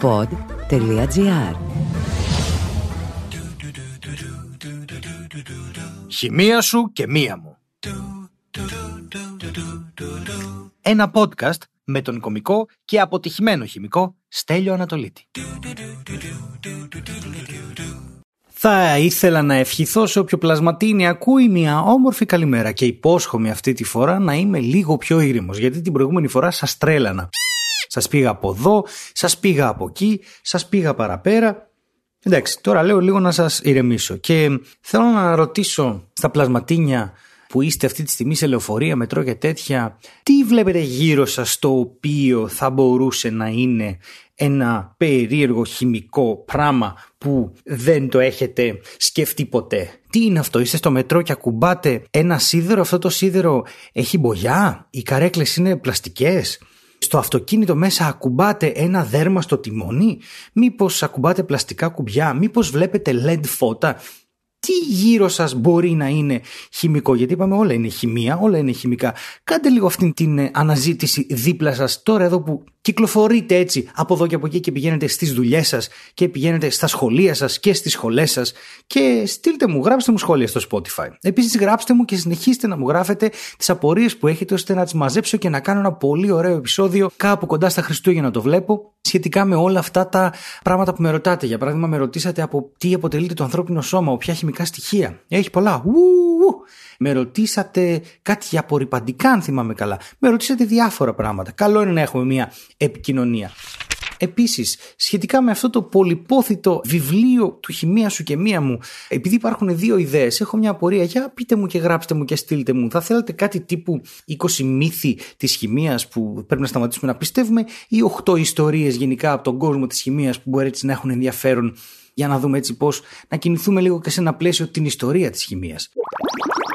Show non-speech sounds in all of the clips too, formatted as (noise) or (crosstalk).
pod.gr Χημεία σου και μία μου. Ένα podcast με τον κομικό και αποτυχημένο χημικό Στέλιο Ανατολίτη. Θα ήθελα να ευχηθώ σε όποιο πλασματίνη ακούει μια όμορφη καλημέρα και υπόσχομαι αυτή τη φορά να είμαι λίγο πιο ήρεμος γιατί την προηγούμενη φορά σας τρέλανα. Σας πήγα από εδώ, σας πήγα από εκεί, σας πήγα παραπέρα. Εντάξει, τώρα λέω λίγο να σας ηρεμήσω και θέλω να ρωτήσω στα πλασματίνια που είστε αυτή τη στιγμή σε λεωφορεία, μετρό και τέτοια, τι βλέπετε γύρω σας το οποίο θα μπορούσε να είναι ένα περίεργο χημικό πράγμα που δεν το έχετε σκεφτεί ποτέ; Τι είναι αυτό, είστε στο μετρό και ακουμπάτε ένα σίδερο, αυτό το σίδερο έχει μπογιά, οι καρέκλες είναι πλαστικές, στο αυτοκίνητο μέσα ακουμπάτε ένα δέρμα στο τιμόνι, μήπως ακουμπάτε πλαστικά κουμπιά, μήπως βλέπετε LED φώτα, τι γύρω σας μπορεί να είναι χημικό, γιατί είπαμε όλα είναι χημεία, όλα είναι χημικά. Κάντε λίγο αυτή την ε, αναζήτηση δίπλα σας τώρα εδώ που κυκλοφορείτε έτσι από εδώ και από εκεί και πηγαίνετε στις δουλειές σας και πηγαίνετε στα σχολεία σας και στις σχολές σας και στείλτε μου, γράψτε μου σχόλια στο Spotify. Επίσης γράψτε μου και συνεχίστε να μου γράφετε τις απορίες που έχετε ώστε να τις μαζέψω και να κάνω ένα πολύ ωραίο επεισόδιο κάπου κοντά στα Χριστούγεννα το βλέπω σχετικά με όλα αυτά τα πράγματα που με ρωτάτε. Για παράδειγμα με ρωτήσατε από τι αποτελείται το ανθρώπινο σώμα, από ποια χημικά στοιχεία. Έχει πολλά. Ου, με ρωτήσατε κάτι για απορριπαντικά, αν θυμάμαι καλά. Με ρωτήσατε διάφορα πράγματα. Καλό είναι να έχουμε μια επικοινωνία. Επίσης, σχετικά με αυτό το πολυπόθητο βιβλίο του χημεία σου και μία μου, επειδή υπάρχουν δύο ιδέες, έχω μια απορία. Για πείτε μου και γράψτε μου και στείλτε μου. Θα θέλατε κάτι τύπου 20 μύθοι της χημεία που πρέπει να σταματήσουμε να πιστεύουμε, ή 8 ιστορίες γενικά από τον κόσμο της χημεία που μπορεί έτσι να έχουν ενδιαφέρον για να δούμε έτσι πώς να κινηθούμε λίγο και σε ένα πλαίσιο την ιστορία της χημεία.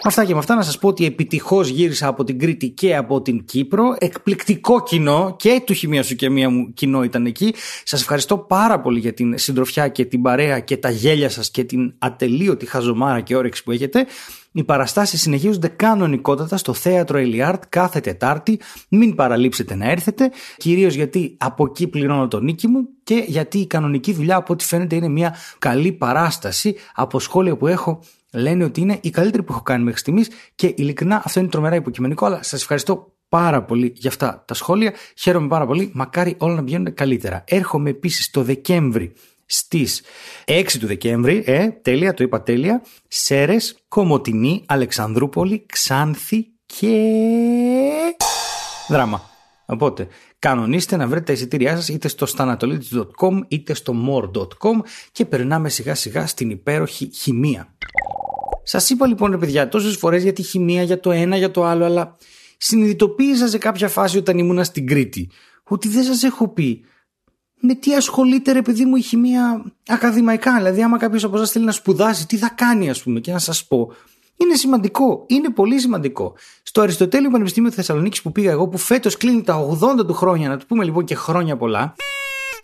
Με αυτά και με αυτά να σας πω ότι επιτυχώς γύρισα από την Κρήτη και από την Κύπρο. Εκπληκτικό κοινό και του χημεία σου και μία μου κοινό ήταν εκεί. Σας ευχαριστώ πάρα πολύ για την συντροφιά και την παρέα και τα γέλια σας και την ατελείωτη χαζομάρα και όρεξη που έχετε. Οι παραστάσεις συνεχίζονται κανονικότατα στο θέατρο Ελιάρτ κάθε Τετάρτη. Μην παραλείψετε να έρθετε, κυρίως γιατί από εκεί πληρώνω το νίκη μου και γιατί η κανονική δουλειά από ό,τι φαίνεται είναι μια καλή παράσταση από σχόλια που έχω λένε ότι είναι η καλύτερη που έχω κάνει μέχρι στιγμής και ειλικρινά αυτό είναι τρομερά υποκειμενικό, αλλά σας ευχαριστώ πάρα πολύ για αυτά τα σχόλια. Χαίρομαι πάρα πολύ. Μακάρι όλα να πηγαίνουν καλύτερα. Έρχομαι επίσης το Δεκέμβρη στις 6 του Δεκέμβρη, ε, τέλεια, το είπα τέλεια, Σέρες, Κομωτινή, Αλεξανδρούπολη, Ξάνθη και. Δράμα. Οπότε, κανονίστε να βρείτε τα εισιτήριά σας είτε στο stanatolitis.com είτε στο more.com και περνάμε σιγά σιγά στην υπέροχη χημεία. Σας είπα λοιπόν, ρε παιδιά, τόσες φορές για τη χημεία, για το ένα, για το άλλο, αλλά συνειδητοποίησα σε κάποια φάση όταν ήμουνα στην Κρήτη ότι δεν σας έχω πει με τι ασχολείται ρε παιδί μου η χημεία ακαδημαϊκά. Δηλαδή, άμα κάποιος από εσάς θέλει να σπουδάσει, τι θα κάνει, ας πούμε, και να σας πω. Είναι σημαντικό. Είναι πολύ σημαντικό. Στο Αριστοτέλειο Πανεπιστήμιο Θεσσαλονίκης που πήγα εγώ, που φέτος κλείνει τα 80 του χρόνια, να του πούμε λοιπόν και χρόνια πολλά,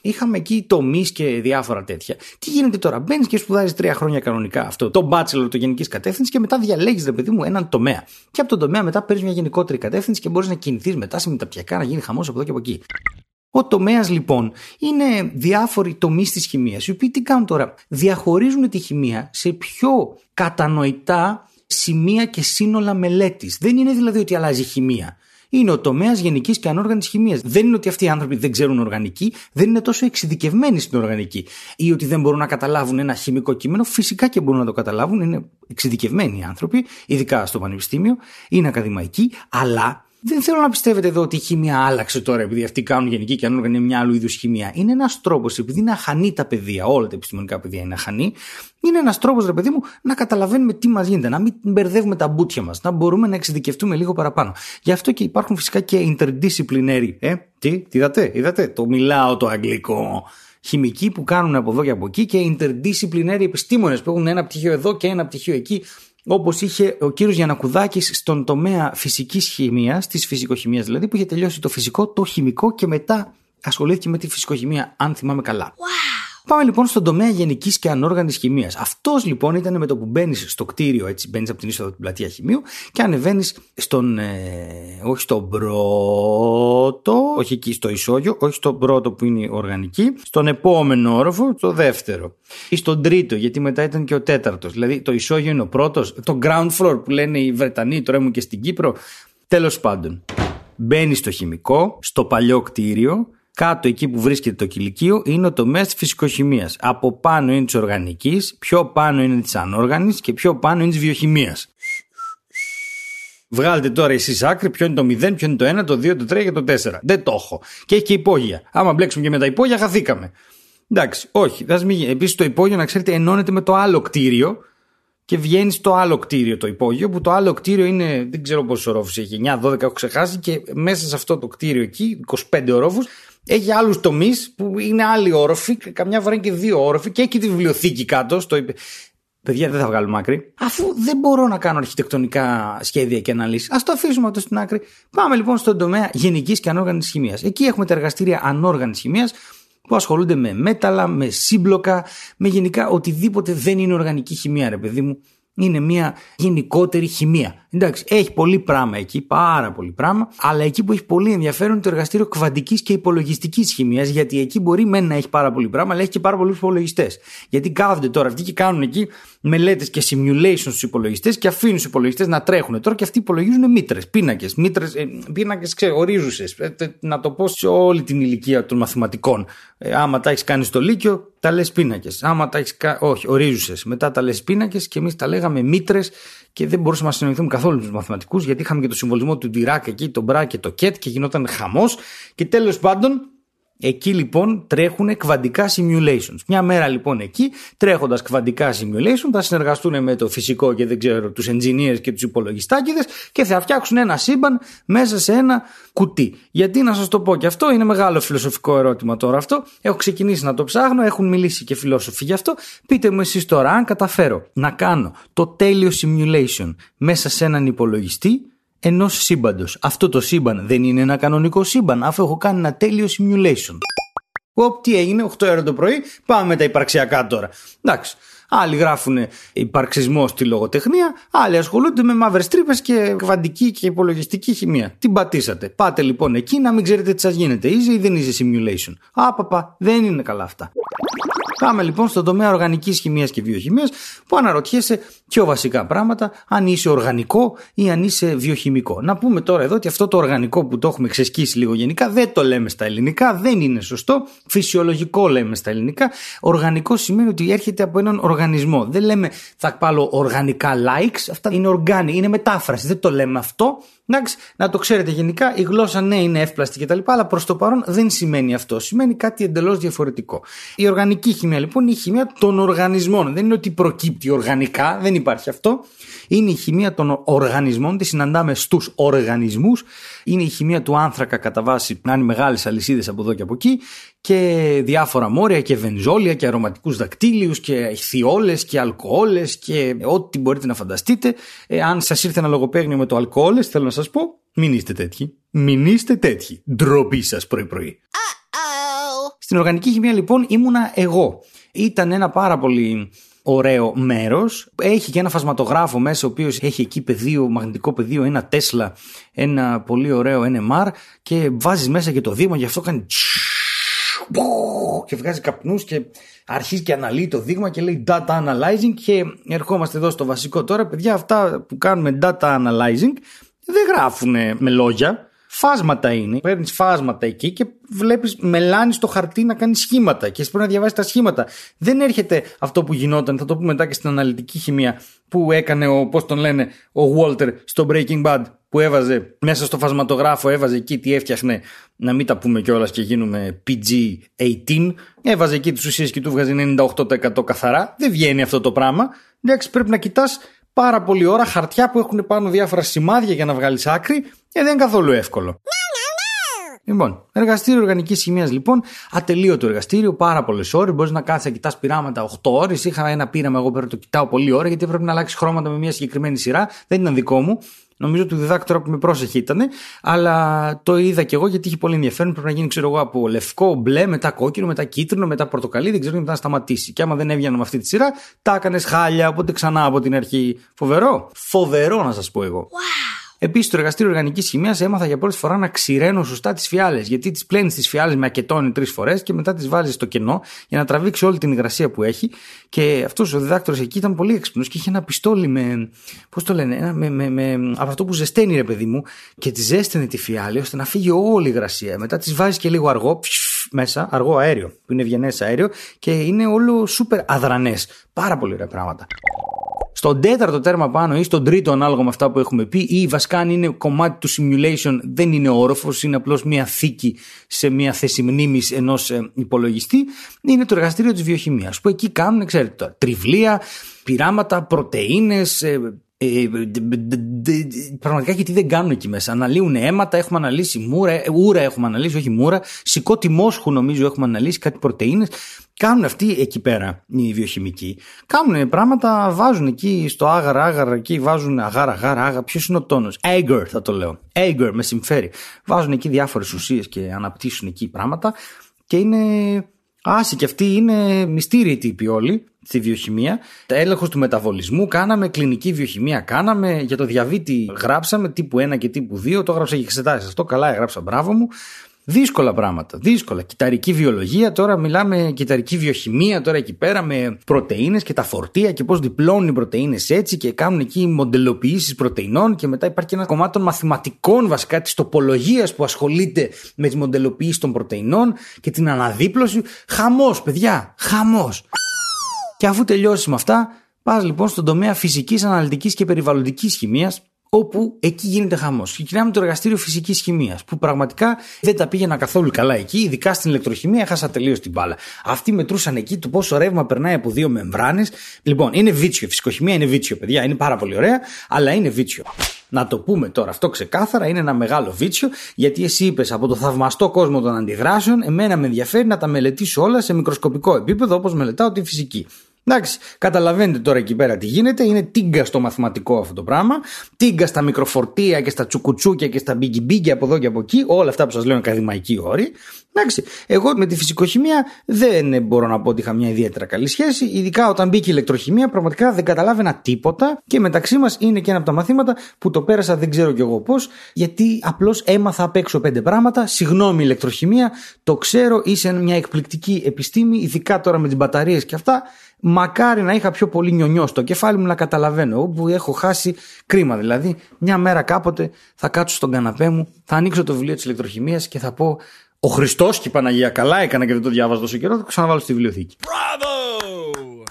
Είχαμε εκεί τομείς και διάφορα τέτοια. Τι γίνεται τώρα, μπαίνεις και σπουδάζεις τρία χρόνια κανονικά αυτό, το bachelor το γενικής κατεύθυνσης και μετά διαλέγεις, ρε παιδί μου, έναν τομέα. Και από τον τομέα μετά παίρνεις μια γενικότερη κατεύθυνση και μπορείς να κινηθείς μετά σε μεταπιακά, να γίνει χαμός από εδώ και από εκεί. Ο τομέας λοιπόν είναι διάφοροι τομείς της χημίας, οι οποίοι τι κάνουν τώρα, διαχωρίζουν τη χημεία σε πιο κατανοητά σημεία και σύνολα μελέτης. Δεν είναι δηλαδή ότι αλλάζει η χημεία είναι ο τομέας γενικής και ανόργανης χημίας. Δεν είναι ότι αυτοί οι άνθρωποι δεν ξέρουν οργανική, δεν είναι τόσο εξειδικευμένοι στην οργανική. Ή ότι δεν μπορούν να καταλάβουν ένα χημικό κείμενο. Φυσικά και μπορούν να το καταλάβουν, είναι εξειδικευμένοι οι άνθρωποι, ειδικά στο πανεπιστήμιο, είναι ακαδημαϊκοί, αλλά δεν θέλω να πιστεύετε εδώ ότι η χημία άλλαξε τώρα επειδή αυτοί κάνουν γενική και ανόργανη μια άλλου είδους χημία. Είναι ένας τρόπος, επειδή είναι αχανή τα παιδεία, όλα τα επιστημονικά παιδεία είναι αχανή, είναι ένας τρόπος, ρε παιδί μου, να καταλαβαίνουμε τι μας γίνεται, να μην μπερδεύουμε τα μπούτια μας, να μπορούμε να εξειδικευτούμε λίγο παραπάνω. Γι' αυτό και υπάρχουν φυσικά και interdisciplinary. Ε, τι, τι είδατε, είδατε, το μιλάω το αγγλικό χημικοί που κάνουν από εδώ και από εκεί και interdisciplinary επιστήμονες που έχουν ένα πτυχίο εδώ και ένα πτυχίο εκεί όπως είχε ο κύριος Γιανακουδάκης στον τομέα φυσικής χημίας, της φυσικοχημίας δηλαδή, που είχε τελειώσει το φυσικό, το χημικό και μετά ασχολήθηκε με τη φυσικοχημία, αν θυμάμαι καλά. Wow. Πάμε λοιπόν στον τομέα γενικής και ανόργανης χημίας. Αυτός λοιπόν ήταν με το που μπαίνεις στο κτίριο, έτσι μπαίνεις από την είσοδο την πλατεία χημείου και ανεβαίνεις στον. Ε, όχι στον πρώτο, όχι εκεί στο ισόγειο, όχι στον πρώτο που είναι η οργανική, στον επόμενο όροφο, το δεύτερο. Ή στον τρίτο, γιατί μετά ήταν και ο τέταρτος. Δηλαδή το ισόγειο είναι ο πρώτος, το ground floor που λένε οι Βρετανοί, τώρα ήμουν και στην Κύπρο. Τέλος πάντων. Μπαίνεις στο χημικό, στο παλιό κτίριο, κάτω εκεί που βρίσκεται το κηλικείο είναι ο τομέα της φυσικοχημίας. Από πάνω είναι της οργανικής, πιο πάνω είναι της ανόργανης και πιο πάνω είναι της βιοχημίας. Βγάλετε τώρα εσείς άκρη ποιο είναι το 0, ποιο είναι το 1, το 2, το 3 και το 4. Δεν το έχω. Και έχει και υπόγεια. Άμα μπλέξουμε και με τα υπόγεια, χαθήκαμε. Εντάξει, όχι. Επίσης το υπόγειο, να ξέρετε, ενώνεται με το άλλο κτίριο και βγαίνεις στο άλλο κτίριο το υπόγειο, που το άλλο κτίριο είναι, δεν ξέρω πόσους ορόφους έχει, 9-12 έχω ξεχάσει, και μέσα σε αυτό το κτίριο εκεί, 25 ορόφους, έχει άλλους τομείς που είναι άλλοι όροφοι, καμιά φορά είναι και δύο όροφοι, και έχει τη βιβλιοθήκη κάτω. Στο... Παιδιά, δεν θα βγάλουμε άκρη. Αφού δεν μπορώ να κάνω αρχιτεκτονικά σχέδια και αναλύσεις, ας το αφήσουμε αυτό στην άκρη. Πάμε λοιπόν στον τομέα γενικής και ανόργανης χημίας. Εκεί έχουμε τα εργαστήρια ανόργανης χημίας που ασχολούνται με μέταλλα, με σύμπλοκα, με γενικά οτιδήποτε δεν είναι οργανική χημεία, ρε παιδί μου. Είναι μια γενικότερη χημεία. Εντάξει, έχει πολύ πράγμα εκεί, πάρα πολύ πράγμα, αλλά εκεί που έχει πολύ ενδιαφέρον είναι το εργαστήριο κβαντικής και υπολογιστικής χημίας, γιατί εκεί μπορεί μεν να έχει πάρα πολύ πράγμα, αλλά έχει και πάρα πολλούς υπολογιστές. Γιατί κάθονται τώρα αυτοί και κάνουν εκεί μελέτες και simulations στους υπολογιστές και αφήνουν του υπολογιστές να τρέχουν τώρα και αυτοί υπολογίζουν μήτρες, πίνακες, ε, πίνακες ξεωρίζουσε. Ε, να το πω σε όλη την ηλικία των μαθηματικών. Ε, άμα τα έχεις κάνει στο Λύκειο, τα λες πίνακες. Άμα τα έχεις κάνει. Όχι, ορίζουσες. Μετά τα λες πίνακες και εμείς τα λέγαμε μήτρες και δεν μπορούσαμε να συνεννοηθούμε καθόλου με τους μαθηματικούς γιατί είχαμε και το συμβολισμό του Ντιράκ εκεί, τον Μπρά και το Κετ και γινόταν χαμός. Και τέλος πάντων Εκεί λοιπόν τρέχουν κβαντικά simulations. Μια μέρα λοιπόν εκεί, τρέχοντας κβαντικά simulation, θα συνεργαστούν με το φυσικό και δεν ξέρω, τους engineers και τους υπολογιστάκιδε και θα φτιάξουν ένα σύμπαν μέσα σε ένα κουτί. Γιατί να σας το πω και αυτό, είναι μεγάλο φιλοσοφικό ερώτημα τώρα αυτό. Έχω ξεκινήσει να το ψάχνω, έχουν μιλήσει και φιλόσοφοι γι' αυτό. Πείτε μου εσείς τώρα, αν καταφέρω να κάνω το τέλειο simulation μέσα σε έναν υπολογιστή, ενός σύμπαντος. Αυτό το σύμπαν δεν είναι ένα κανονικό σύμπαν, αφού έχω κάνει ένα τέλειο simulation. Οπ, τι έγινε, 8 ώρα το πρωί, πάμε με τα υπαρξιακά τώρα. Εντάξει. Άλλοι γράφουν υπαρξισμό στη λογοτεχνία, άλλοι ασχολούνται με μαύρες τρύπες και κβαντική και υπολογιστική χημεία. Την πατήσατε. Πάτε λοιπόν εκεί να μην ξέρετε τι σας γίνεται. Είσαι ή δεν είσαι simulation. Άπαπα, δεν είναι καλά αυτά. Πάμε λοιπόν στον τομέα οργανικής χημίας και βιοχημίας που αναρωτιέσαι πιο βασικά πράγματα, αν είσαι οργανικό ή αν είσαι βιοχημικό. Να πούμε τώρα εδώ ότι αυτό το οργανικό που το έχουμε ξεσκίσει λίγο γενικά δεν το λέμε στα ελληνικά, δεν είναι σωστό. Φυσιολογικό λέμε στα ελληνικά. Οργανικό σημαίνει ότι έρχεται από έναν οργανισμό. Δεν λέμε θα πάρω οργανικά likes, αυτά είναι οργάνι, είναι μετάφραση. Δεν το λέμε αυτό. Εντάξει, να το ξέρετε γενικά, η γλώσσα ναι είναι εύπλαστη κτλ. Αλλά προς το παρόν δεν σημαίνει αυτό. Σημαίνει κάτι εντελώς διαφορετικό. Η οργανική χημεία λοιπόν είναι η χημεία των οργανισμών. Δεν είναι ότι προκύπτει οργανικά, δεν υπάρχει αυτό. Είναι η χημεία των οργανισμών, τη συναντάμε στους οργανισμούς. Είναι η χημεία του άνθρακα κατά βάση, να είναι μεγάλες αλυσίδες από εδώ και από εκεί και διάφορα μόρια και βενζόλια και αρωματικούς δακτύλιους και θιόλες και αλκοόλες και ό,τι μπορείτε να φανταστείτε. Ε, αν σας ήρθε ένα λογοπαίγνιο με το αλκοόλες θέλω να σας πω μην είστε τέτοιοι. Μην είστε τέτοιοι. Ντροπή σας πρωί πρωί. Στην οργανική χημεία λοιπόν ήμουνα εγώ. Ήταν ένα πάρα πολύ ωραίο μέρος. Έχει και ένα φασματογράφο μέσα, ο οποίος έχει εκεί πεδίο, μαγνητικό πεδίο, ένα Τέσλα, ένα πολύ ωραίο NMR και βάζεις μέσα και το δείγμα, γι' αυτό κάνει και βγάζει καπνούς και αρχίζει και αναλύει το δείγμα και λέει data analyzing και ερχόμαστε εδώ στο βασικό τώρα παιδιά αυτά που κάνουμε data analyzing δεν γράφουν με λόγια φάσματα είναι. Παίρνεις φάσματα εκεί και βλέπεις, μελάνεις το χαρτί να κάνεις σχήματα και εσύ πρέπει να διαβάσεις τα σχήματα. Δεν έρχεται αυτό που γινόταν, θα το πούμε μετά και στην αναλυτική χημεία, που έκανε ο, πώς τον λένε, ο Walter στο Breaking Bad, που έβαζε μέσα στο φασματογράφο, έβαζε εκεί τι έφτιαχνε, να μην τα πούμε κιόλας και γίνουμε PG-18. Έβαζε εκεί τις ουσίες και του βγάζει 98% καθαρά. Δεν βγαίνει αυτό το πράγμα. Εντάξει, πρέπει να κοιτάς πάρα πολύ ώρα χαρτιά που έχουν πάνω διάφορα σημάδια για να βγάλεις άκρη και δεν είναι καθόλου εύκολο. Λοιπόν, εργαστήριο οργανικής χημίας λοιπόν, ατελείωτο εργαστήριο, πάρα πολλές ώρες. Μπορείς να κάθεσαι να κοιτάς πειράματα 8 ώρες. Είχα ένα πείραμα, εγώ πρέπει να το κοιτάω πολλή ώρα γιατί πρέπει να αλλάξει χρώματα με μια συγκεκριμένη σειρά. Δεν ήταν δικό μου. Νομίζω ότι διδάκτορα που με πρόσεχε ήταν, αλλά το είδα και εγώ γιατί είχε πολύ ενδιαφέρον. Πρέπει να γίνει, ξέρω εγώ, από λευκό, μπλε, μετά κόκκινο, μετά κίτρινο, μετά πορτοκαλί, δεν ξέρω μετά να σταματήσει. Και άμα δεν έβγαινα με αυτή τη σειρά, τα έκανες χάλια, οπότε ξανά από την αρχή. Φοβερό. Φοβερό να σας πω εγώ. Wow. Επίσης, στο εργαστήριο οργανικής χημίας έμαθα για πρώτη φορά να ξηραίνω σωστά τις φιάλες. Γιατί τις πλένεις τις φιάλες με ακετόνι τρεις φορές και μετά τις βάζεις στο κενό για να τραβήξει όλη την υγρασία που έχει. Και αυτός ο διδάκτορο εκεί ήταν πολύ έξυπνος και είχε ένα πιστόλι με. Πώς το λένε, ένα, με, με, με, από αυτό που ζεσταίνει, ρε παιδί μου, και τη ζέστηνε τη φιάλη ώστε να φύγει όλη η υγρασία. Μετά τις βάζεις και λίγο αργό, μέσα, αργό αέριο, που είναι ευγενές αέριο και είναι όλο σούπερ αδρανές. Πάρα πολύ ωραία πράγματα στον τέταρτο τέρμα πάνω ή στον τρίτο ανάλογα με αυτά που έχουμε πει ή βασικά αν είναι κομμάτι του simulation δεν είναι όροφος, είναι απλώς μια θήκη σε μια θέση μνήμης ενός ε, υπολογιστή είναι το εργαστήριο της βιοχημίας που εκεί κάνουν ξέρετε τώρα τριβλία, πειράματα, πρωτεΐνες, ε, ε, πραγματικά και τι δεν κάνουν εκεί μέσα. Αναλύουν αίματα, έχουμε αναλύσει μούρα, ούρα έχουμε αναλύσει, όχι μούρα. Σηκώτη μόσχου νομίζω έχουμε αναλύσει, κάτι πρωτενε. Κάνουν αυτοί εκεί πέρα οι βιοχημικοί. Κάνουν πράγματα, βάζουν εκεί στο άγαρα, άγαρα, εκεί βάζουν αγάρα, αγάρα, άγαρα. Ποιος είναι ο τόνος; Agar θα το λέω. Agar με συμφέρει. Βάζουν εκεί διάφορες ουσίες και αναπτύσσουν εκεί πράγματα. Και είναι Άσοι και αυτοί είναι μυστήριοι τύποι όλοι στη βιοχημία. Τα έλεγχος του μεταβολισμού κάναμε, κλινική βιοχημία κάναμε, για το διαβήτη γράψαμε, τύπου 1 και τύπου 2. Το έγραψα και εξετάσεις αυτό. Καλά, έγραψα, μπράβο μου. Δύσκολα πράγματα. Δύσκολα. Κυταρική βιολογία, τώρα μιλάμε κυταρική βιοχημία, τώρα εκεί πέρα με πρωτενε και τα φορτία και πώς διπλώνουν οι πρωτενε έτσι και κάνουν εκεί μοντελοποιήσεις πρωτεϊνών και μετά υπάρχει και ένα κομμάτι των μαθηματικών βασικά της τοπολογίας που ασχολείται με τις μοντελοποιήσεις των πρωτεϊνών και την αναδίπλωση. Χαμός, παιδιά. Χαμός. Και αφού τελειώσει με αυτά, πας λοιπόν στον τομέα φυσικής, αναλυτικής και περιβαλλοντικής χημίας όπου εκεί γίνεται χαμός. Ξεκινάμε το εργαστήριο φυσικής χημίας, που πραγματικά δεν τα πήγαινα καθόλου καλά εκεί, ειδικά στην ηλεκτροχημία, χάσα τελείως την μπάλα. Αυτοί μετρούσαν εκεί το πόσο ρεύμα περνάει από δύο μεμβράνες. Λοιπόν, είναι βίτσιο. Φυσικοχημία είναι βίτσιο, παιδιά, είναι πάρα πολύ ωραία, αλλά είναι βίτσιο. Να το πούμε τώρα αυτό ξεκάθαρα, είναι ένα μεγάλο βίτσιο, γιατί εσύ είπες από το θαυμαστό κόσμο των αντιδράσεων, εμένα με ενδιαφέρει να τα μελετήσω όλα σε μικροσκοπικό επίπεδο, όπως μελετάω τη φυσική. Εντάξει, καταλαβαίνετε τώρα εκεί πέρα τι γίνεται. Είναι τίγκα στο μαθηματικό αυτό το πράγμα. Τίγκα στα μικροφορτία και στα τσουκουτσούκια και στα μπίγκι από εδώ και από εκεί. Όλα αυτά που σας λέω είναι ακαδημαϊκοί όροι. Εντάξει, εγώ με τη φυσικοχημία δεν μπορώ να πω ότι είχα μια ιδιαίτερα καλή σχέση. Ειδικά όταν μπήκε η ηλεκτροχημία, πραγματικά δεν καταλάβαινα τίποτα. Και μεταξύ μας είναι και ένα από τα μαθήματα που το πέρασα δεν ξέρω κι εγώ πώς, γιατί απλώς έμαθα απ' έξω πέντε πράγματα. Συγγνώμη, ηλεκτροχημία, το ξέρω, είσαι μια εκπληκτική επιστήμη, ειδικά τώρα με τις μπαταρίες και αυτά. Μακάρι να είχα πιο πολύ νιονιό στο κεφάλι μου να καταλαβαίνω. Όπου έχω χάσει κρίμα. Δηλαδή, μια μέρα κάποτε θα κάτσω στον καναπέ μου, θα ανοίξω το βιβλίο της ηλεκτροχημίας και θα πω Ο Χριστός και η Παναγία καλά έκανα και δεν το διάβαζα τόσο καιρό, θα το ξαναβάλω στη βιβλιοθήκη.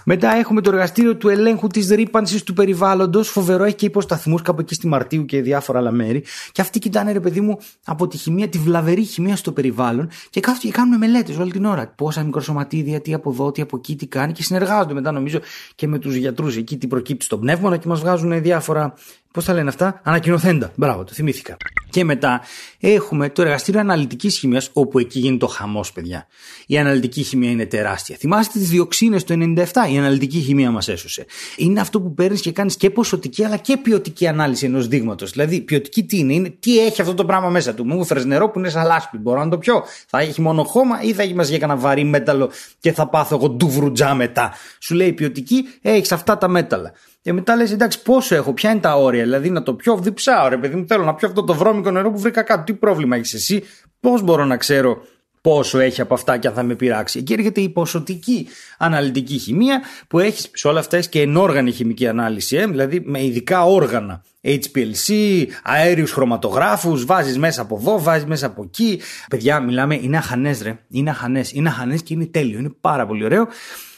Μετά έχουμε το εργαστήριο του ελέγχου της ρήπανσης του περιβάλλοντος. Φοβερό, έχει και υποσταθμούς κάπου εκεί στη Μαρτίου και διάφορα άλλα μέρη. Και αυτοί κοιτάνε, ρε παιδί μου, από τη χημεία, τη βλαβερή χημεία στο περιβάλλον και κάθονται και κάνουν μελέτες όλη την ώρα. Πόσα μικροσωματίδια, τι από εδώ, τι από εκεί, τι κάνει και συνεργάζονται μετά, νομίζω, και με τους γιατρούς εκεί, τι προκύπτει στο πνεύμα και μας βγάζουν διάφορα Πώς τα λένε αυτά, ανακοινωθέντα. Μπράβο, το θυμήθηκα. Και μετά έχουμε το εργαστήριο αναλυτικής χημίας, όπου εκεί γίνεται ο χαμός, παιδιά. Η αναλυτική χημία είναι τεράστια. Θυμάστε τις διοξίνες το 97, η αναλυτική χημία μας έσωσε. Είναι αυτό που παίρνεις και κάνεις και ποσοτική αλλά και ποιοτική ανάλυση ενός δείγματος. Δηλαδή, ποιοτική τι είναι, είναι τι έχει αυτό το πράγμα μέσα του; Μου έφερες νερό που είναι σαν λάσπη. Μπορώ να το πιω; Θα έχει μόνο χώμα ή θα έχει μαζί για κανένα βαρύ μέταλλο και θα πάθω εγώ ντουβρουτζά μετά; Σου λέει ποιοτική, έχεις αυτά τα μέταλλα. Και μετά λες, εντάξει, πόσο έχω, ποια είναι τα όρια. Δηλαδή να το πιω διψάω, ρε παιδί μου, θέλω να πιω αυτό το βρώμικο νερό που βρήκα κάτω. Τι πρόβλημα έχεις εσύ, πώς μπορώ να ξέρω πόσο έχει από αυτά και αν θα με πειράξει; Εκεί έρχεται η ποσοτική αναλυτική χημεία που έχεις σε όλα αυτά έχεις και ενόργανη χημική ανάλυση, ε, δηλαδή με ειδικά όργανα. HPLC, αέριους χρωματογράφους, βάζεις μέσα από εδώ, βάζεις μέσα από εκεί. Παιδιά, μιλάμε, είναι αχανές, ρε. Είναι αχανές. Είναι αχανές και είναι τέλειο. Είναι πάρα πολύ ωραίο.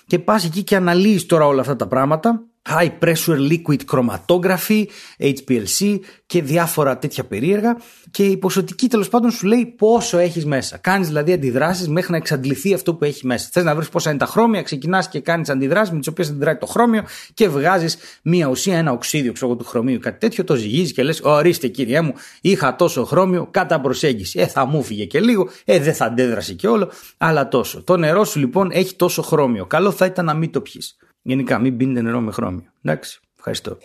Και πας εκεί και αναλύεις τώρα όλα αυτά τα πράγματα high pressure liquid chromatography, HPLC και διάφορα τέτοια περίεργα και η ποσοτική τέλος πάντων σου λέει πόσο έχεις μέσα. Κάνεις δηλαδή αντιδράσεις μέχρι να εξαντληθεί αυτό που έχει μέσα. Θες να βρεις πόσα είναι τα χρώμια, ξεκινάς και κάνεις αντιδράσεις με τις οποίες αντιδράει το χρώμιο και βγάζεις μία ουσία, ένα οξύδιο ξέρω, του χρωμίου, κάτι τέτοιο, το ζυγίζεις και λες: Ορίστε κύριε μου, είχα τόσο χρώμιο κατά προσέγγιση. Ε, θα μου φύγε και λίγο, ε, δεν θα αντέδρασε και όλο, αλλά τόσο. Το νερό σου λοιπόν έχει τόσο χρώμιο. Καλό θα ήταν να μην το πιεις. Γενικά, μην πίνετε νερό με χρώμιο. Εντάξει, ευχαριστώ.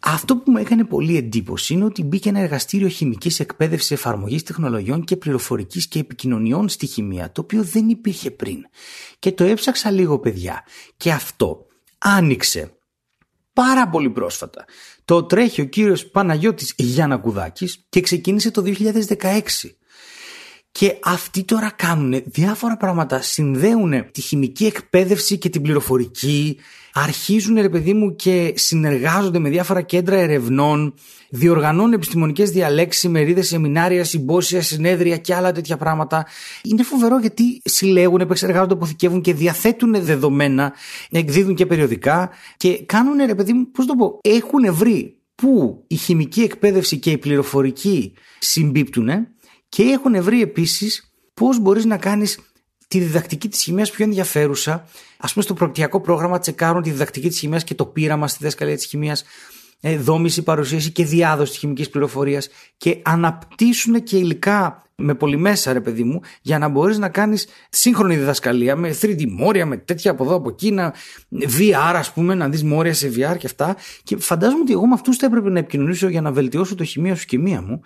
Αυτό που μου έκανε πολύ εντύπωση είναι ότι μπήκε ένα εργαστήριο χημικής εκπαίδευσης εφαρμογής τεχνολογιών και πληροφορικής και επικοινωνιών στη χημεία, το οποίο δεν υπήρχε πριν. Και το έψαξα λίγο παιδιά. Και αυτό άνοιξε πάρα πολύ πρόσφατα. Το τρέχει ο κύριος Παναγιώτης Γιανακουδάκης και ξεκίνησε το 2016. Και αυτοί τώρα κάνουν διάφορα πράγματα. Συνδέουν τη χημική εκπαίδευση και την πληροφορική. Αρχίζουν, ρε παιδί μου, και συνεργάζονται με διάφορα κέντρα ερευνών. Διοργανώνουν επιστημονικές διαλέξεις, μερίδε, σεμινάρια, συμπόσια, συνέδρια και άλλα τέτοια πράγματα. Είναι φοβερό γιατί συλλέγουν, επεξεργάζονται, αποθηκεύουν και διαθέτουν δεδομένα, εκδίδουν και περιοδικά και κάνουν, ρε παιδί μου, πώς το πω, έχουν βρει πού η χημική εκπαίδευση και η πληροφορική συμπίπτουν και έχουν βρει επίσης πώς μπορείς να κάνεις τη διδακτική της χημίας πιο ενδιαφέρουσα. Α πούμε, στο προπτιακό πρόγραμμα τσεκάρουν τη διδακτική της χημίας και το πείραμα στη διδασκαλία της χημίας, ε, δόμηση, παρουσίαση και διάδοση τη χημικής πληροφορίας και αναπτύσσουν και υλικά με πολυμέσα, ρε παιδί μου, για να μπορείς να κάνεις σύγχρονη διδασκαλία με 3D μόρια, με τέτοια από εδώ από εκεί, να, VR, ας πούμε, να δεις μόρια σε VR και αυτά. Και φαντάζομαι ότι εγώ με αυτούς θα έπρεπε να επικοινωνήσω για να βελτιώσω το χημία σου και μία μου.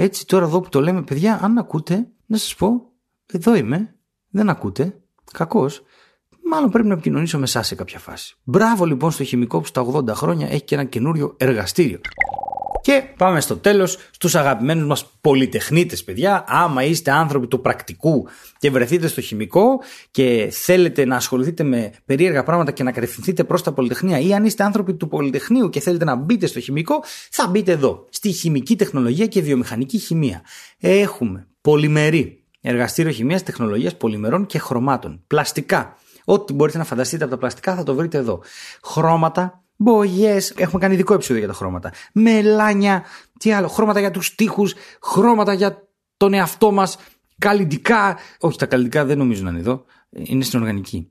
Έτσι τώρα εδώ που το λέμε, παιδιά, αν ακούτε, να σας πω, εδώ είμαι, δεν ακούτε, κακός, μάλλον πρέπει να επικοινωνήσω με εσάς σε κάποια φάση. Μπράβο λοιπόν στο χημικό που στα 80 χρόνια έχει και ένα καινούριο εργαστήριο. Και πάμε στο τέλος στους αγαπημένους μας πολυτεχνίτες, παιδιά. Άμα είστε άνθρωποι του πρακτικού και βρεθείτε στο χημικό και θέλετε να ασχοληθείτε με περίεργα πράγματα και να κατευθυνθείτε προς τα πολυτεχνία, ή αν είστε άνθρωποι του πολυτεχνείου και θέλετε να μπείτε στο χημικό, θα μπείτε εδώ, στη χημική τεχνολογία και βιομηχανική χημεία. Έχουμε πολυμερή εργαστήριο χημίας, τεχνολογίας πολυμερών και χρωμάτων. Πλαστικά. Ό,τι μπορείτε να φανταστείτε από τα πλαστικά θα το βρείτε εδώ. Χρώματα, μπογιές. Έχουμε κάνει ειδικό επεισόδιο για τα χρώματα. Μελάνια, τι άλλο, χρώματα για τους τοίχου, χρώματα για τον εαυτό μας, καλλιτικά. Όχι, τα καλλιτικά δεν νομίζω να είναι εδώ. Είναι στην οργανική.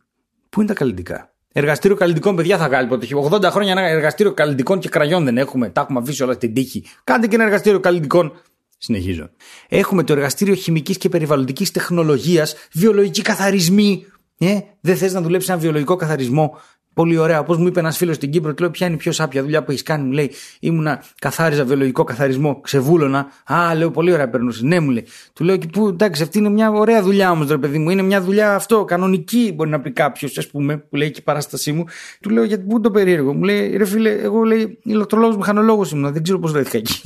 Πού είναι τα καλλιτικά. Εργαστήριο καλλιτικών, παιδιά, θα βγάλει ποτέ. 80 χρόνια ένα εργαστήριο καλλιτικών και κραγιών δεν έχουμε. Τα έχουμε αφήσει όλα στην τύχη. Κάντε και ένα εργαστήριο καλλιτικών. Συνεχίζω. Έχουμε το εργαστήριο χημικής και περιβαλλοντικής τεχνολογίας, βιολογική καθαρισμοί. Ε, δεν θες να δουλέψεις ένα βιολογικό καθαρισμό Πολύ ωραία. Όπως μου είπε ένας φίλος στην Κύπρο, του λέω: Ποια είναι η πιο σάπια δουλειά που έχεις κάνει. Μου λέει: Ήμουνα, καθάριζα βιολογικό καθαρισμό, ξεβούλωνα. Α, λέω: Πολύ ωραία περνούσες. Ναι, μου λέει. Του λέω: Και πού, εντάξει, αυτή είναι μια ωραία δουλειά όμως, ρε παιδί μου. Είναι μια δουλειά αυτό, κανονική, μπορεί να πει κάποιος, ας πούμε, που λέει και η παράστασή μου. Του λέω: Γιατί πού το περίεργο. Μου λέει: Ρε φίλε, εγώ λέει: Ηλεκτρολόγος μηχανολόγος ήμουν. Δεν ξέρω πώς βρέθηκα εκεί.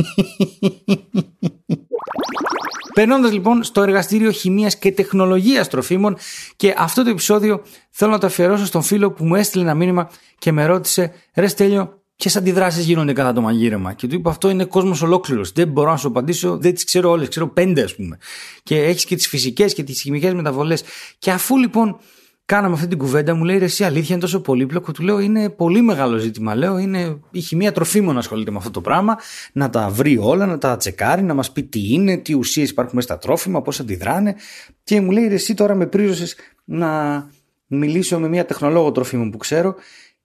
Περνώντας λοιπόν στο εργαστήριο χημίας και τεχνολογίας τροφίμων και αυτό το επεισόδιο θέλω να το αφιερώσω στον φίλο που μου έστειλε ένα μήνυμα και με ρώτησε Ρε Στέλιο, ποιες αντιδράσεις γίνονται κατά το μαγείρεμα; Και του είπα αυτό είναι κόσμος ολόκληρος. Δεν μπορώ να σου απαντήσω, δεν τις ξέρω όλες, ξέρω πέντε ας πούμε. Και έχεις και τις φυσικές και τις χημικές μεταβολές. Και αφού λοιπόν κάναμε αυτή την κουβέντα, μου λέει ρε, εσύ αλήθεια είναι τόσο πολύπλοκο. Του λέω είναι πολύ μεγάλο ζήτημα. Λέω είναι η χημεία τροφίμων ασχολείται με αυτό το πράγμα, να τα βρει όλα, να τα τσεκάρει, να μας πει τι είναι, τι ουσίες υπάρχουν μέσα στα τρόφιμα, πώς αντιδράνε. Και μου λέει ρε, εσύ τώρα με πρίζωσες να μιλήσω με μια τεχνολόγο τροφίμων που ξέρω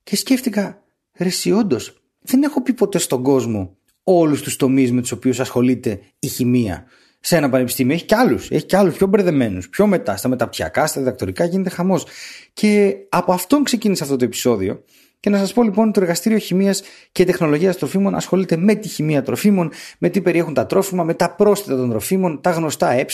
και σκέφτηκα, ρε, εσύ όντως, δεν έχω πει ποτέ στον κόσμο όλους τους τομείς με τους οποίους ασχολείται η χημεία σε ένα πανεπιστήμιο. Έχει κι άλλους. Έχει κι άλλους πιο μπερδεμένους. Πιο μετά, στα μεταπτυχιακά, στα διδακτορικά γίνεται χαμός. Και από αυτόν ξεκίνησε αυτό το επεισόδιο. Και να σας πω λοιπόν το εργαστήριο χημίας και τεχνολογίας τροφίμων ασχολείται με τη χημεία τροφίμων, με τι περιέχουν τα τρόφιμα, με τα πρόσθετα των τροφίμων, τα γνωστά ε,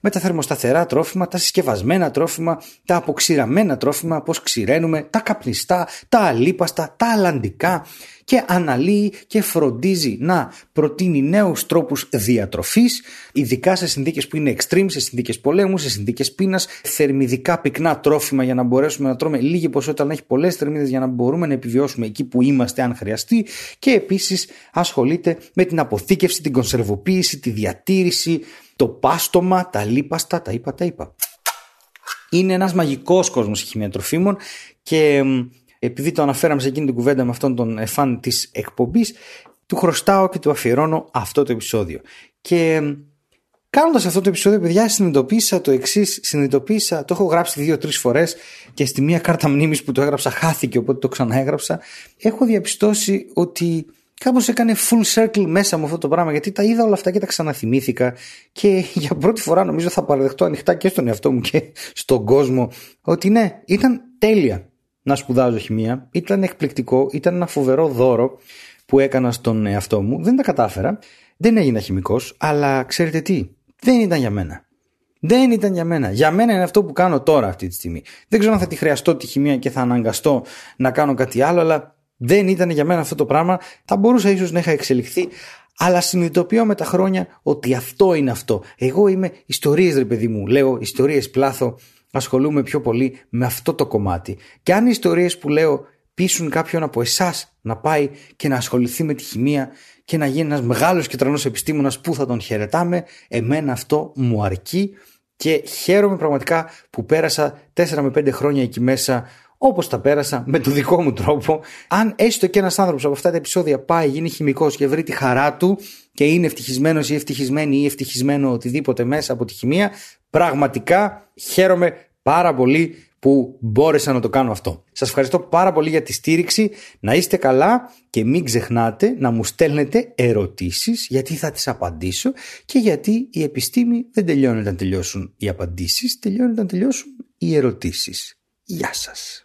με τα θερμοσταθερά τρόφιμα, τα συσκευασμένα τρόφιμα, τα αποξηραμένα τρόφιμα, πώς ξηραίνουμε, τα καπνιστά, τα αλίπαστα, τα αλλαντικά, και αναλύει και φροντίζει να προτείνει νέους τρόπους διατροφής, ειδικά σε συνθήκες που είναι extreme, σε συνθήκες πολέμου, σε συνθήκες πείνας, θερμιδικά πυκνά τρόφιμα για να μπορέσουμε να τρώμε λίγη ποσότητα, αλλά έχει πολλές θερμίδες για να μπορούμε να επιβιώσουμε εκεί που είμαστε, αν χρειαστεί. Και επίσης ασχολείται με την αποθήκευση, την κονσερβοποίηση, τη διατήρηση, το πάστομα, τα λίπαστα, τα είπα, τα είπα. Είναι ένας μαγικός κόσμος η χημεία τροφίμων και επειδή το αναφέραμε σε εκείνη την κουβέντα με αυτόν τον φαν της εκπομπής, του χρωστάω και του αφιερώνω αυτό το επεισόδιο. Και Κάνοντας αυτό το επεισόδιο, παιδιά, συνειδητοποίησα το εξής. Συνειδητοποίησα, το έχω γράψει δύο-τρεις φορές και στη μία κάρτα μνήμης που το έγραψα χάθηκε, οπότε το ξαναέγραψα. Έχω διαπιστώσει ότι κάπως έκανε full circle μέσα μου αυτό το πράγμα, γιατί τα είδα όλα αυτά και τα ξαναθυμήθηκα. Και (laughs) για πρώτη φορά νομίζω θα παραδεχτώ ανοιχτά και στον εαυτό μου και στον κόσμο ότι ναι, ήταν τέλεια να σπουδάζω χημεία. Ήταν εκπληκτικό, ήταν ένα φοβερό δώρο που έκανα στον εαυτό μου. Δεν τα κατάφερα. Δεν έγινα χημικός, αλλά ξέρετε τι, δεν ήταν για μένα. Δεν ήταν για μένα. Για μένα είναι αυτό που κάνω τώρα αυτή τη στιγμή. Δεν ξέρω αν θα τη χρειαστώ τη χημεία και θα αναγκαστώ να κάνω κάτι άλλο, αλλά δεν ήταν για μένα αυτό το πράγμα. Θα μπορούσα ίσως να είχα εξελιχθεί, αλλά συνειδητοποιώ με τα χρόνια ότι αυτό είναι αυτό. Εγώ είμαι ιστορίες, ρε παιδί μου. Λέω ιστορίες πλάθο. Ασχολούμαι πιο πολύ με αυτό το κομμάτι. Και αν οι ιστορίες που λέω πείσουν κάποιον από εσάς να πάει και να ασχοληθεί με τη χημεία και να γίνει ένας μεγάλος και τρανός επιστήμονας που θα τον χαιρετάμε, εμένα αυτό μου αρκεί και χαίρομαι πραγματικά που πέρασα 4 με 5 χρόνια εκεί μέσα όπως τα πέρασα με το δικό μου τρόπο. Αν έστω και ένας άνθρωπος από αυτά τα επεισόδια πάει, γίνει χημικός και βρει τη χαρά του και είναι ευτυχισμένος ή ευτυχισμένη ή ευτυχισμένο οτιδήποτε μέσα από τη χημεία, πραγματικά χαίρομαι πάρα πολύ που μπόρεσα να το κάνω αυτό. Σας ευχαριστώ πάρα πολύ για τη στήριξη, να είστε καλά και μην ξεχνάτε να μου στέλνετε ερωτήσεις γιατί θα τις απαντήσω και γιατί η επιστήμη δεν τελειώνει όταν τελειώσουν οι απαντήσεις, τελειώνει όταν τελειώσουν οι ερωτήσεις. Γεια σας.